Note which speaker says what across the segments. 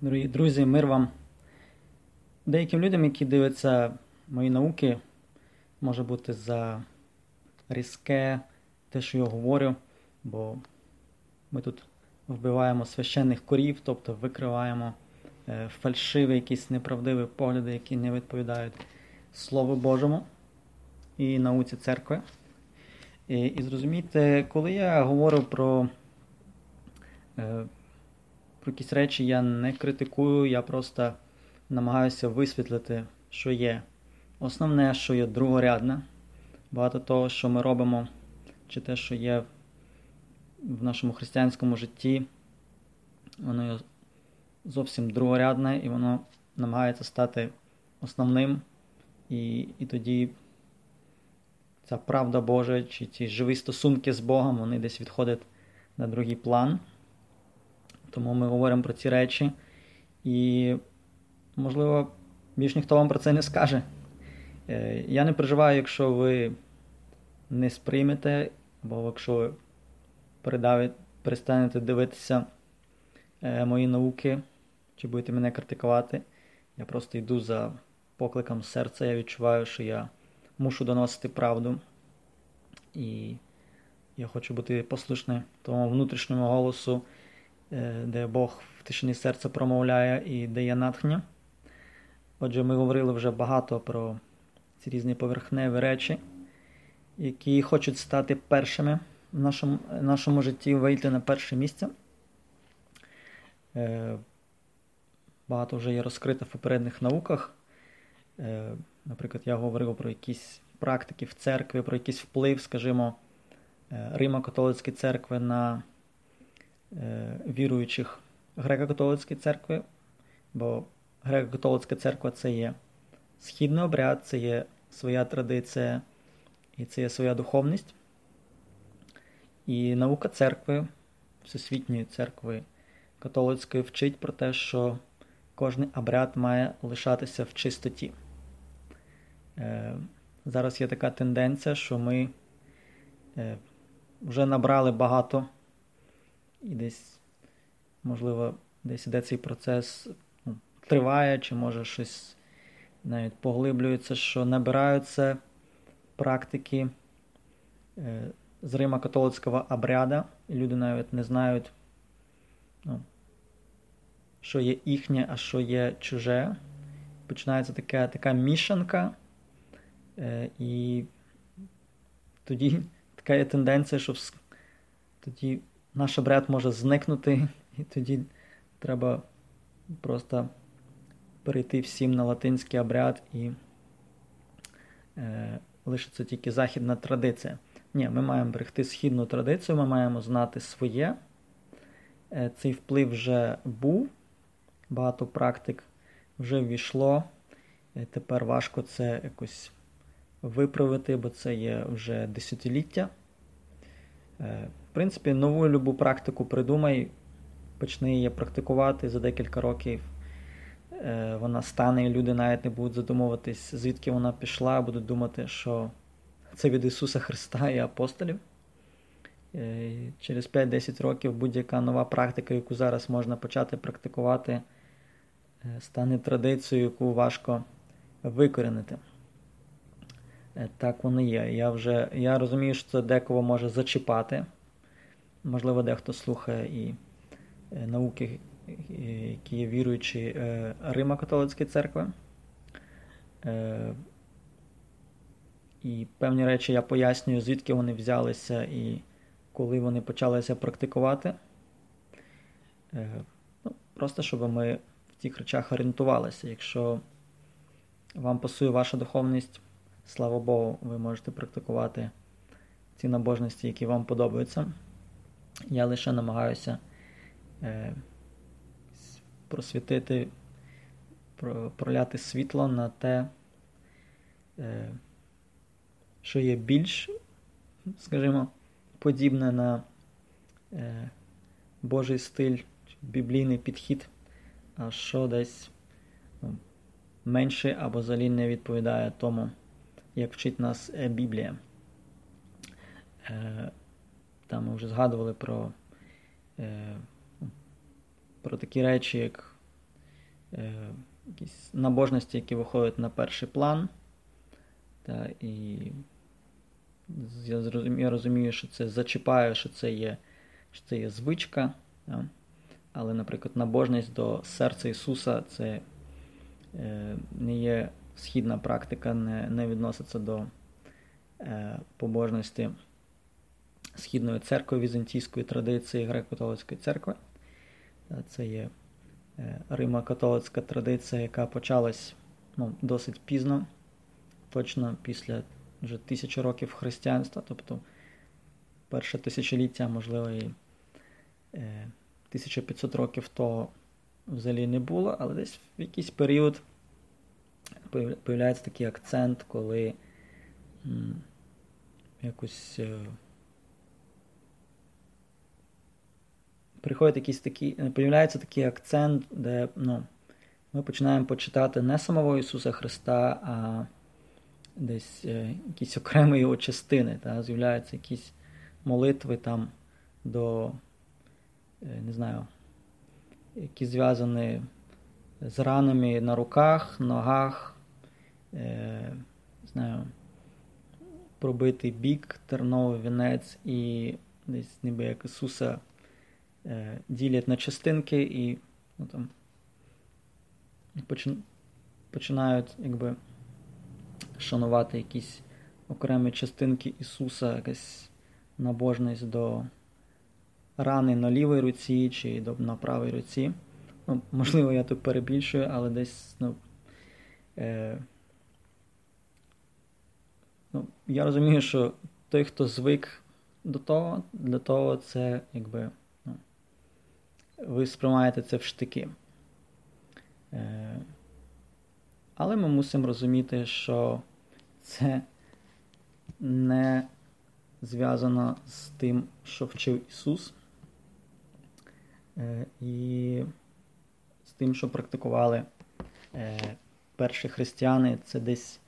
Speaker 1: Дорогі друзі, мир вам. Деяким людям, які дивляться мої науки, може бути за різке те, що я говорю, бо ми тут вбиваємо священних корів, тобто викриваємо е, фальшиві, якісь неправдиві погляди, які не відповідають Слову Божому і науці церкви. І, і зрозумійте, коли я говорю про е, про якісь речі я не критикую, я просто намагаюся висвітлити, що є основне, що є другорядне. Багато того, що ми робимо, чи те, що є в нашому християнському житті, воно зовсім другорядне і воно намагається стати основним. І, і тоді ця правда Божа, чи ті живі стосунки з Богом, вони десь відходять на другий план. Тому ми говоримо про ці речі. І, можливо, більш ніхто вам про це не скаже. Е, я не переживаю, якщо ви не сприймете, або якщо ви перестанете дивитися е, мої науки, чи будете мене критикувати. Я просто йду за покликом серця. Я відчуваю, що я мушу доносити правду. І я хочу бути послушним тому внутрішньому голосу. Е, де Бог в тишині серця промовляє і дає натхнення. Отже, ми говорили вже багато про ці різні поверхневі речі, які хочуть стати першими в нашому нашому житті, вийти на перше місце. Е, багато вже є розкрито в попередніх науках. Е, наприклад, я говорив про якісь практики в церкві, про якийсь вплив, скажімо, Римо-католицької церкви на віруючих греко-католицької церкви, бо греко-католицька церква це є східний обряд, це є своя традиція і це є своя духовність. І наука церкви, Всесвітньої церкви католицької вчить про те, що кожен обряд має лишатися в чистоті. Е, зараз є така тенденція, що ми е, вже набрали багато і десь, можливо, десь іде цей процес ну, триває, чи може щось навіть поглиблюється, що набираються практики е, з Рима католицького обряда, і люди навіть не знають, ну, що є їхнє, а що є чуже. Починається така така мішанка, е, і тоді така є тенденція, що тоді наш обряд може зникнути, і тоді треба просто перейти всім на латинський обряд і е, лишиться тільки західна традиція. Ні, ми маємо берегти східну традицію, ми маємо знати своє. Е, Цей вплив вже був, багато практик вже ввійшло. Е, тепер важко це якось виправити, бо це є вже десятиліття. Е, принципі, нову любу практику придумай, почни її практикувати за декілька років. Е, вона стане, і люди навіть не будуть задумуватись, звідки вона пішла, будуть думати, що це від Ісуса Христа і апостолів. Е, через 5-10 років будь-яка нова практика, яку зараз можна почати практикувати, е, стане традицією, яку важко викорінити. Так воно є. Я вже я розумію, що це декого може зачіпати. Можливо, дехто слухає і е, науки, які є віруючі е, Рима католицької церкви. Е, і певні речі я пояснюю, звідки вони взялися і коли вони почалися практикувати. Ну, Просто щоб ми в цих речах орієнтувалися. Якщо вам пасує ваша духовність, слава Богу, ви можете практикувати ці набожності, які вам подобаються. Я лише намагаюся е, просвітити, про, проляти світло на те, е, що є більш, скажімо, подібне на е, Божий стиль, біблійний підхід, а що десь ну, менше або взагалі не відповідає тому, як вчить нас е, Біблія. Е, там ми вже згадували про е, про такі речі, як якісь набожності, які виходять на перший план. Та, І я зрозумію, я розумію, що це зачіпає, що це є що це є звичка. Та. Але, наприклад, набожність до серця Ісуса це е, не є східна практика, не не відноситься до е, побожності Східної церкви, візантійської традиції греко-католицької церкви. Це є е, Римо-католицька традиція, яка почалась ну, досить пізно, точно після вже тисячі років християнства, тобто перше тисячоліття, можливо, і 1500 е, років того взагалі не було, але десь в якийсь період появляється такий акцент, коли якось е, приходить якийсь такий, е, появляється такий акцент, де ну, ми починаємо почитати не самого Ісуса Христа, а десь е, якісь окремі його частини. Та, З'являються якісь молитви там до, е, не знаю, які зв'язані з ранами на руках, ногах, не знаю, пробитий бік, терновий вінець і десь ніби як Ісуса е, ділять на частинки і ну, там, починають якби шанувати якісь окремі частинки Ісуса, якась набожність до рани на лівій руці чи до, на правій руці. Ну, Можливо, я тут перебільшую, але десь ну, е, ну, я розумію, що той, хто звик до того, для того це якби ви сприймаєте це в штики. Е, але ми мусимо розуміти, що це не зв'язано з тим, що вчив Ісус, е, і з тим, що практикували е, перші християни, це десь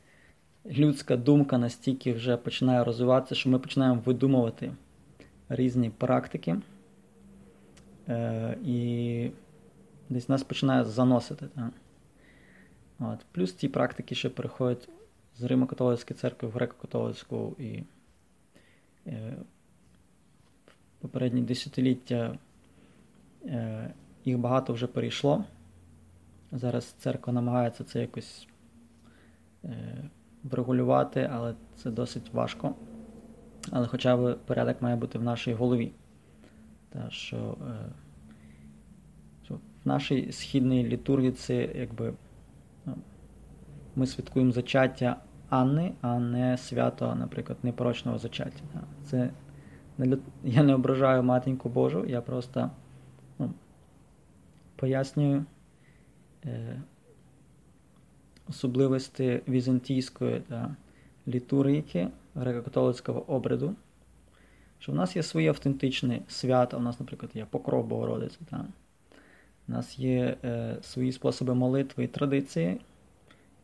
Speaker 1: людська думка настільки вже починає розвиватися, що ми починаємо видумувати різні практики, і десь нас починає заносити. Так? От. Плюс ті практики, що переходять з Римо-католицької церкви в греко-католицьку і е, в попередні десятиліття е, їх багато вже перейшло. Зараз церква намагається це якось е, врегулювати, але це досить важко. Але хоча б порядок має бути в нашій голові. Та, що, е, що В нашій східній літургії це якби ми святкуємо зачаття Анни, а не свято, наприклад, непорочного зачаття. Це Я не ображаю матінку Божу, я просто ну, пояснюю е, особливості візантійської та літургіки греко-католицького обряду. Що в нас є свої автентичні свята, у нас, наприклад, є Покров Богородиці. Та? У нас є е, свої способи молитви і традиції,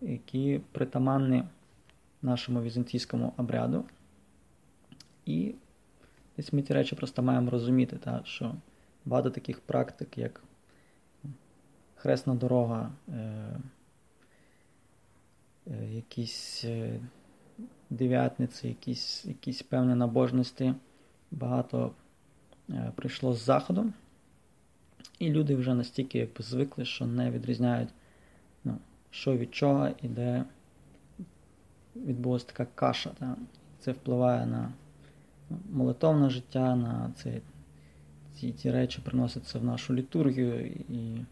Speaker 1: які притаманні нашому візантійському обряду. І десь ми ті речі просто маємо розуміти, та, що багато таких практик, як хресна дорога, е, е, якісь е, дев'ятниці, якісь якісь певні набожності, багато е, прийшло з заходу. І люди вже настільки якби, звикли, що не відрізняють ну, що від чого і де відбулася така каша. Та? Це впливає на ну, молитовне життя, на це, ці ці речі приносяться в нашу літургію і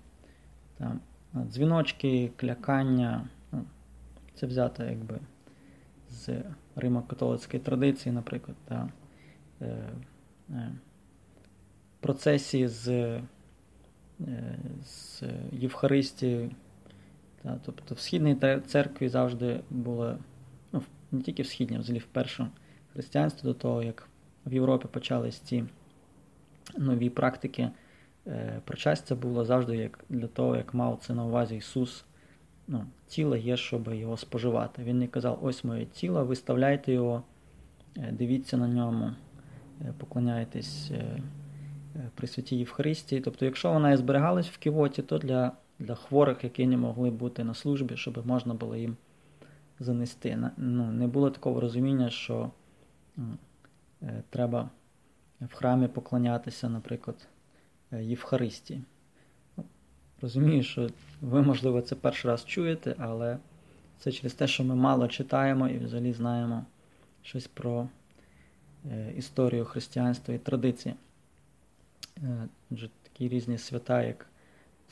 Speaker 1: там, дзвіночки, клякання. Ну, Це взято якби з Римо-католицької традиції, наприклад, та, е, е, з, е, з Євхаристією. Та, Тобто в Східній церкві завжди було, ну, не тільки в Східній, взагалі в першому християнстві, до того, як в Європі почались ці нові практики, причастя було завжди як для того, як мав це на увазі Ісус. Ну, Тіло є, щоб його споживати. Він не казав, ось моє тіло, виставляйте його, дивіться на ньому, е, поклоняйтесь при святій Євхаристії. Тобто, якщо вона і зберігалась в кивоті, то для для хворих, які не могли бути на службі, щоб можна було їм занести. Ну, Не було такого розуміння, що е, треба в храмі поклонятися, наприклад, е, Євхаристії. Ну, розумію, що ви, можливо, це перший раз чуєте, але це через те, що ми мало читаємо і взагалі знаємо щось про е, історію християнства і традиції. Отже, такі різні свята, як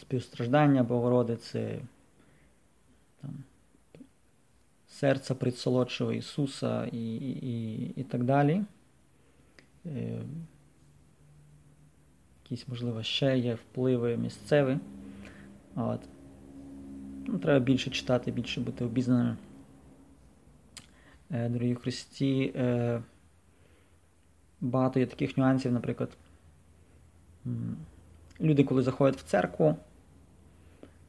Speaker 1: співстраждання Богородиці, там, серця предсолодшого Ісуса і і, і так далі. Е, Якісь, можливо, ще є впливи місцеві. От. Ну, Треба більше читати, більше бути обізнаним. Е, Дорогі Христі, е, багато є таких нюансів, наприклад, люди, коли заходять в церкву,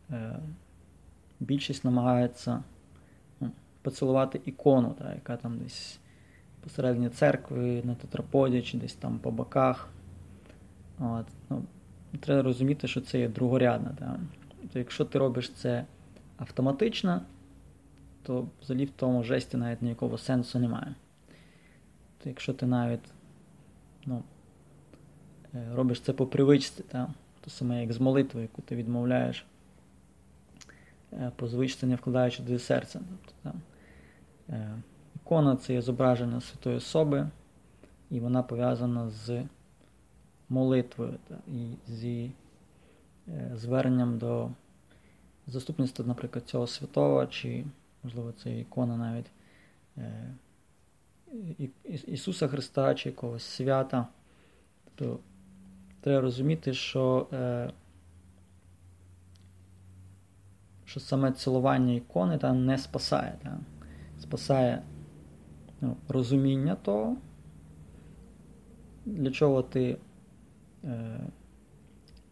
Speaker 1: е, більшість намагається ну, поцілувати ікону, та, яка там десь посередині церкви, на тетраподі чи десь там по боках. От, ну, Треба розуміти, що це є другорядне. Та. То якщо ти робиш це автоматично, то взагалі в тому жесті навіть ніякого сенсу немає. То якщо ти навіть ну, е, робиш це по привичці, та, то саме як з молитвою, яку ти відмовляєш е, по звичці, не вкладаючи до серця. Тобто, та, е, Ікона це є зображення святої особи, і вона пов'язана з молитвою та, і зі зверненням до заступництва, наприклад, цього святого, чи, можливо, це ікона навіть Ісуса Христа чи якогось свята. Тобто треба розуміти, що е, що саме цілування ікони та, не спасає. Та. Спасає ну, розуміння того, для чого ти е,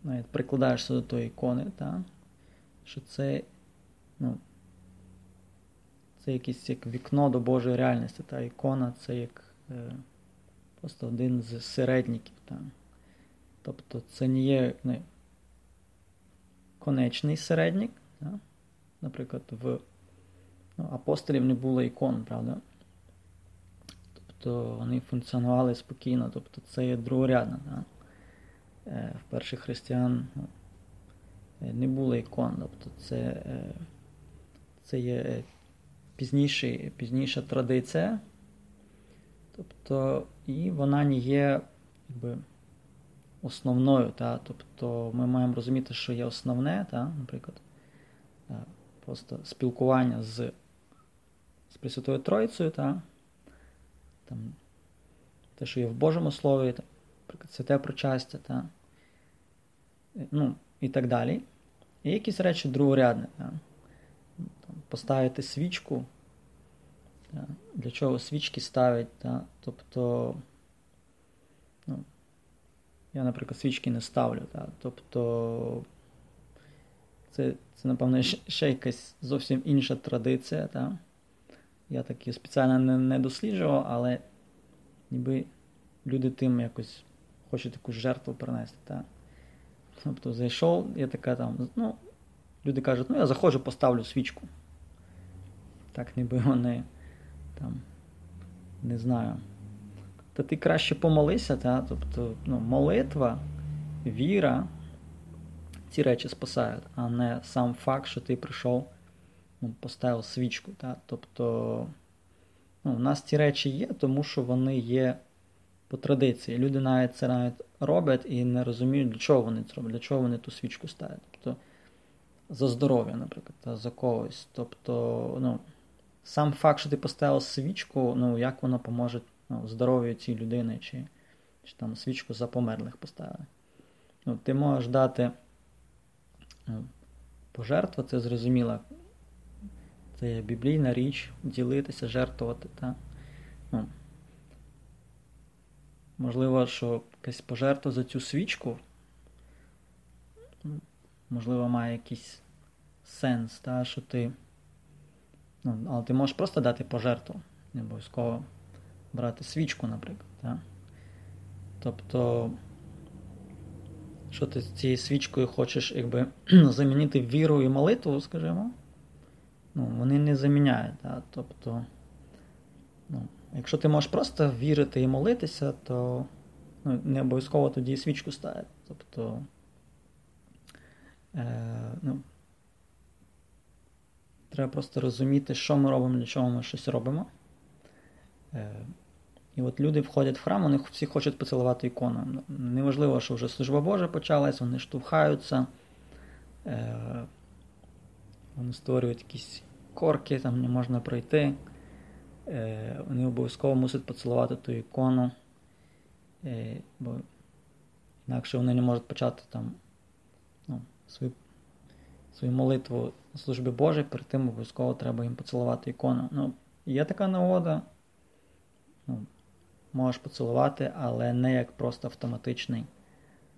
Speaker 1: навіть прикладаєшся до тої ікони. Та що це ну, це якесь як вікно до Божої реальності. Та ікона це як е, просто один з середників. Та. Тобто це не є не, конечний середник. Та. Наприклад, в ну, апостолів не було ікон, правда? Тобто вони функціонували спокійно, тобто це є другорядно. Та. Е, в перших християн ну, Е, не було ікон. Тобто це е, це є пізніший, пізніша традиція. Тобто, І вона не є якби, основною. Та? Тобто ми маємо розуміти, що є основне, та? наприклад, е, просто спілкування з з Пресвятою Троїцею, та? Там, те, що є в Божому Слові, та, наприклад, святе причастя. Та? Ну, і так далі. І якісь речі другорядні. Да? Поставити свічку. Для чого свічки ставить? Да? Тобто, ну, я, наприклад, свічки не ставлю. Да? Тобто, це, це, напевно, ще якась зовсім інша традиція. Да? Я таки спеціально не, не досліджував, але ніби люди тим якось хочуть якусь жертву принести. Да? Тобто зайшов, я така там, ну, люди кажуть, ну я заходжу, поставлю свічку. Так ніби вони там, не знаю. Та ти краще помолися, та? тобто ну, молитва, віра, ці речі спасають, а не сам факт, що ти прийшов, ну, поставив свічку. Та? Тобто ну, у нас ці речі є, тому що вони є по традиції. Люди навіть це навіть роблять і не розуміють, для чого вони це роблять, для чого вони ту свічку ставлять. Тобто за здоров'я, наприклад, та за когось. Тобто, ну, сам факт, що ти поставив свічку, ну, як воно поможе ну, здоров'ю цієї людини, чи чи там свічку за померлих поставили. Ну, Ти можеш дати ну, пожертву, це зрозуміло. Це біблійна річ, ділитися, жертвувати. Та? Ну, Можливо, що якась пожертва за цю свічку, можливо, має якийсь сенс, та, що ти. Ну, Але ти можеш просто дати пожертву, не обов'язково брати свічку, наприклад. Та? Тобто що ти цією свічкою хочеш якби, замінити віру і молитву, скажімо, ну, вони не заміняють. Да? Тобто, ну, якщо ти можеш просто вірити і молитися, то ну, не обов'язково тоді і свічку ставити. Тобто, е, ну, треба просто розуміти, що ми робимо, для чого ми щось робимо. Е, і от люди входять в храм, вони всі хочуть поцілувати ікону. Неважливо, що вже служба Божа почалась, вони штовхаються, е, вони створюють якісь корки, там не можна пройти. Е, вони обов'язково мусять поцілувати ту ікону, бо інакше вони не можуть почати там ну, свою свою молитву на службі Божій, перед тим обов'язково треба їм поцілувати ікону. Ну, Є така нагода. Ну, можеш поцілувати, але не як просто автоматичний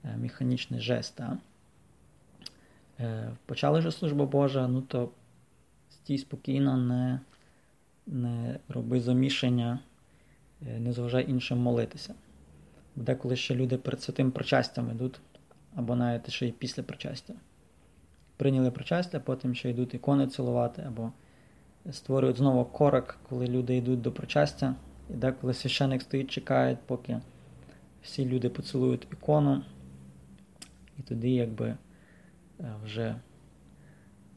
Speaker 1: е, механічний жест. А? Е, почали вже служба Божа, ну то стій спокійно, не не роби замішання, е, не зважай іншим молитися. Деколи ще люди перед святим причастям йдуть, або навіть ще й після причастя. Прийняли причастя, потім ще йдуть ікони цілувати, або створюють знову корок, коли люди йдуть до причастя. І деколи священик стоїть, чекає, поки всі люди поцілують ікону, і тоді якби е, вже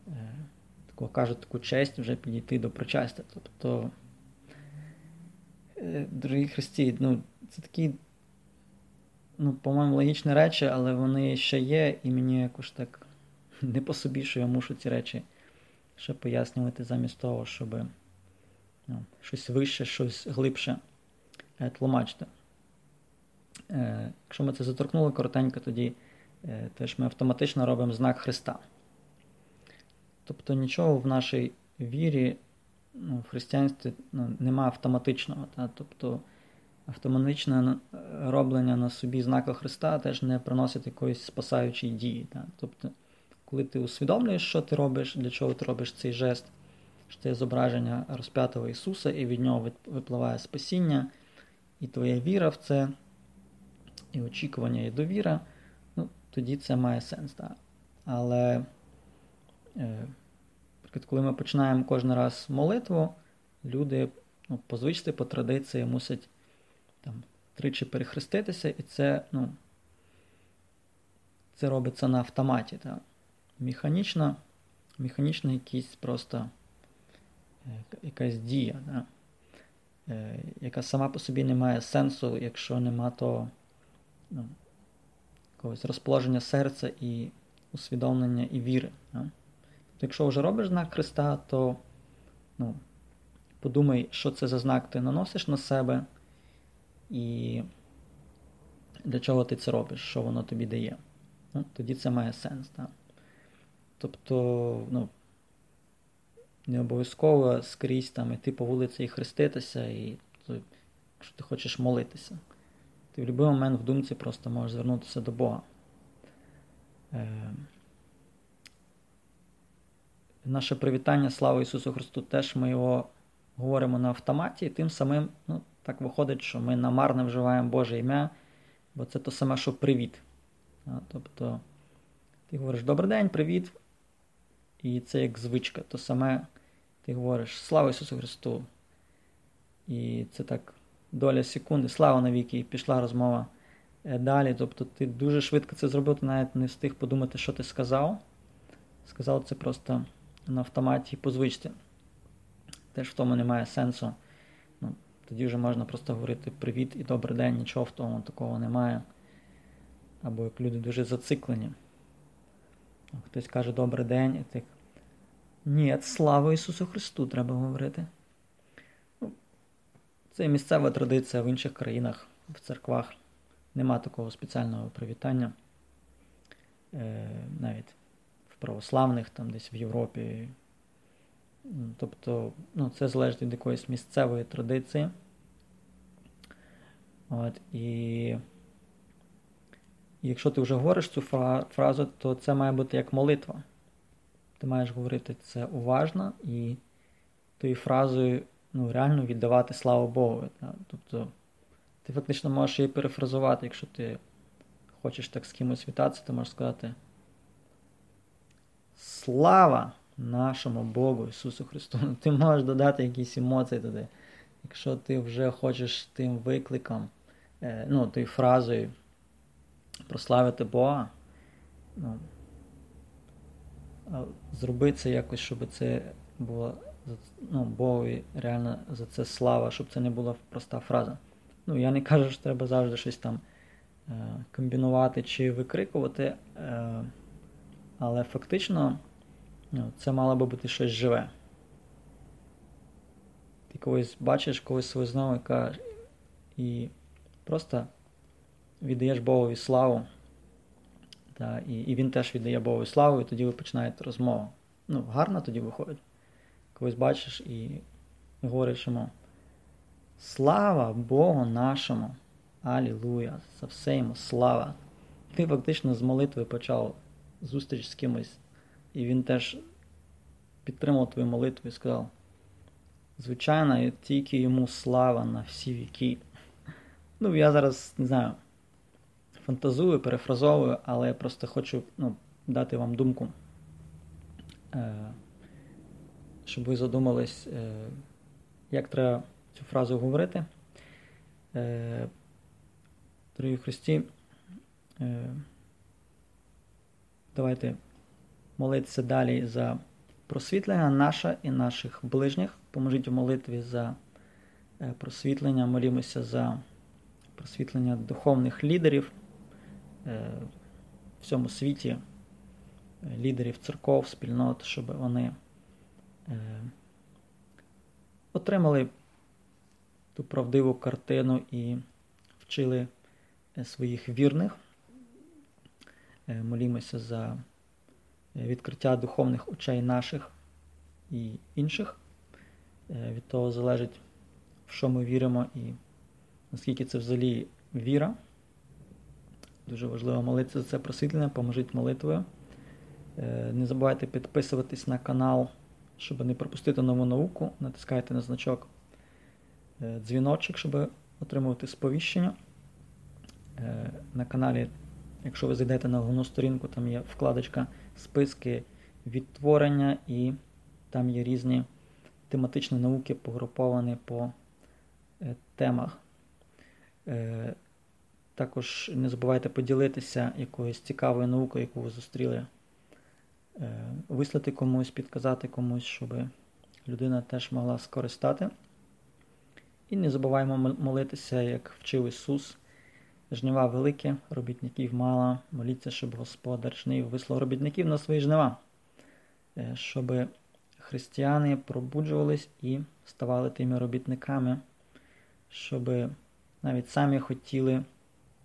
Speaker 1: е, тако, кажуть таку честь вже підійти до причастя. Тобто, е, дорогі Христі, ну, це такі, ну, по-моєму, логічні речі, але вони ще є, і мені якось так не по собі, що я мушу ці речі ще пояснювати замість того, щоби ну, щось вище, щось глибше е, тлумачити. Е, Якщо ми це заторкнули коротенько, тоді е, теж ми автоматично робимо знак Христа. Тобто нічого в нашій вірі, ну, в християнстві ну, нема автоматичного. Та? Тобто автоматичне роблення на собі знака Христа теж не приносить якоїсь спасаючої дії. Та? Тобто, коли ти усвідомлюєш, що ти робиш, для чого ти робиш цей жест що це зображення розп'ятого Ісуса, і від нього випливає спасіння, і твоя віра в це, і очікування, і довіра, ну, тоді це має сенс. Так? Але, е, коли ми починаємо кожен раз молитву, люди ну, по звичці, по традиції мусять там, тричі перехреститися, і це ну, це робиться на автоматі. Так? Механічно, механічно якісь просто якась дія, да? е, яка сама по собі не має сенсу, якщо нема того ну, якогось розположення серця і усвідомлення і віри. Да? Тобто, якщо вже робиш знак Христа, то ну, подумай, що це за знак ти наносиш на себе, і для чого ти це робиш, що воно тобі дає. Ну, Тоді це має сенс. Да? Тобто, ну, не обов'язково скрізь там іти по вулиці і хреститися, і якщо ти хочеш молитися. Ти в будь-який момент в думці просто можеш звернутися до Бога. Е, Наше привітання, слава Ісусу Христу, теж ми його говоримо на автоматі, і тим самим ну, так виходить, що ми намарно вживаємо Боже ім'я, бо це то саме, що привіт. Тобто ти говориш добрий день, привіт. І це як звичка. То саме ти говориш Слава Ісусу Христу! І це так доля секунди, слава навіки, і пішла розмова е, далі. Тобто ти дуже швидко це зробив, ти навіть не встиг подумати, що ти сказав. Сказав це просто на автоматі по звичці. Теж в тому немає сенсу. Ну, Тоді вже можна просто говорити привіт і добрий день, нічого в тому такого немає. Або як люди дуже зациклені. Хтось каже добрий день, і ти ні, слава Ісусу Христу треба говорити. Ну, це місцева традиція в інших країнах, в церквах. Нема такого спеціального привітання. Е, навіть в православних, там десь в Європі. Тобто, ну, це залежить від якоїсь місцевої традиції. От, І якщо ти вже говориш цю фразу, то це має бути як молитва. Ти маєш говорити це уважно і тою фразою ну, реально віддавати славу Богу. Тобто ти фактично можеш її перефразувати, якщо ти хочеш так з кимось вітатися, то можеш сказати Слава нашому Богу Ісусу Христу! Ти можеш додати якісь емоції туди. Якщо ти вже хочеш тим викликом, е, ну, тою фразою прославити Бога, ну, зроби це якось, щоб це було ну, Богові реально за це слава, щоб це не була проста фраза. Ну, я не кажу, що треба завжди щось там е, комбінувати чи викрикувати, е, але фактично ну, це мало би бути щось живе. Ти когось бачиш, когось свою знайомика і просто віддаєш Богові славу. Та, і і він теж віддає Богові славу, і тоді ви починаєте розмову. Ну, гарно тоді виходить. Когось бачиш і говориш йому Слава Богу нашому! Алілуя! За все йому слава! Ти фактично з молитви почав зустріч з кимось, і він теж підтримав твою молитву і сказав: Звичайно, тільки йому слава на всі віки. Ну, я зараз не знаю, фантазую, перефразовую, але я просто хочу ну, дати вам думку, е, щоб ви задумались, е, як треба цю фразу говорити. Е, Дорогі Христі, давайте молитися далі за просвітлення наше і наших ближніх. Поможіть у молитві за просвітлення, молімося за просвітлення духовних лідерів. Е, в цьому світі е, лідерів церков, спільнот, щоб вони е, отримали ту правдиву картину і вчили своїх вірних. Молімося за відкриття духовних очей наших і інших. Від того залежить, в що ми віримо і наскільки це взагалі віра. Дуже важливо молитися за це просвітлення, поможіть молитвою. Е, не забувайте підписуватись на канал, щоб не пропустити нову науку. Натискайте на значок е, дзвіночок, щоб отримувати сповіщення. Е, на каналі, якщо ви зайдете на головну сторінку, там є вкладочка списки відтворення, і там є різні тематичні науки, погруповані по темах. Також не забувайте поділитися якоюсь цікавою наукою, яку ви зустріли, е, вислати комусь, підказати комусь, щоб людина теж могла скористати. І не забуваємо молитися, як вчив Ісус. Жнива велике, робітників мало. Моліться, щоб Господар жнив вислав робітників на свої жнива, е, щоб християни пробуджувались і ставали тими робітниками, щоб навіть самі хотіли.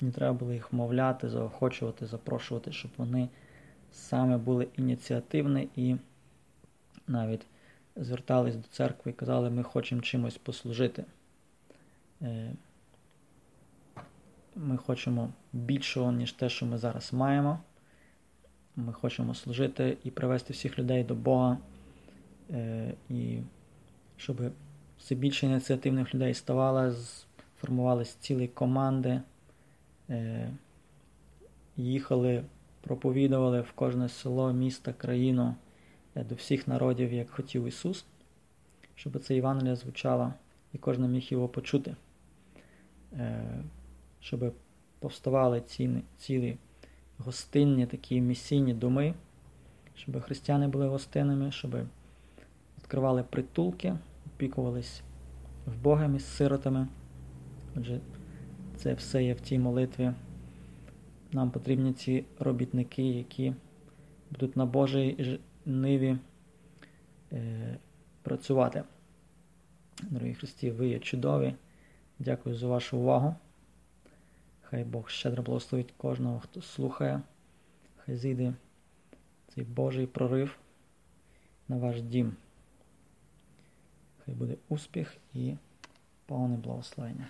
Speaker 1: Не треба було їх мовляти, заохочувати, запрошувати, щоб вони саме були ініціативні і навіть звертались до церкви і казали, ми хочемо чимось послужити. Е, ми хочемо більшого, ніж те, що ми зараз маємо. Ми хочемо служити і привести всіх людей до Бога, е, і щоб все більше ініціативних людей ставало, формувалися цілі команди. Е, їхали, проповідували в кожне село, місто, країну е, до всіх народів, як хотів Ісус, щоб це Євангелія звучало і кожен міг його почути, е, щоб повставали ці, цілі гостинні такі місійні доми, щоб християни були гостинними, щоб відкривали притулки, опікувались вбогами, з сиротами. Отже, це все є в цій молитві. Нам потрібні ці робітники, які будуть на Божій ниві е, працювати. Дорогі Христі, ви є чудові. Дякую за вашу увагу. Хай Бог щедро благословить кожного, хто слухає. Хай зійде цей Божий прорив на ваш дім. Хай буде успіх і повне благословення.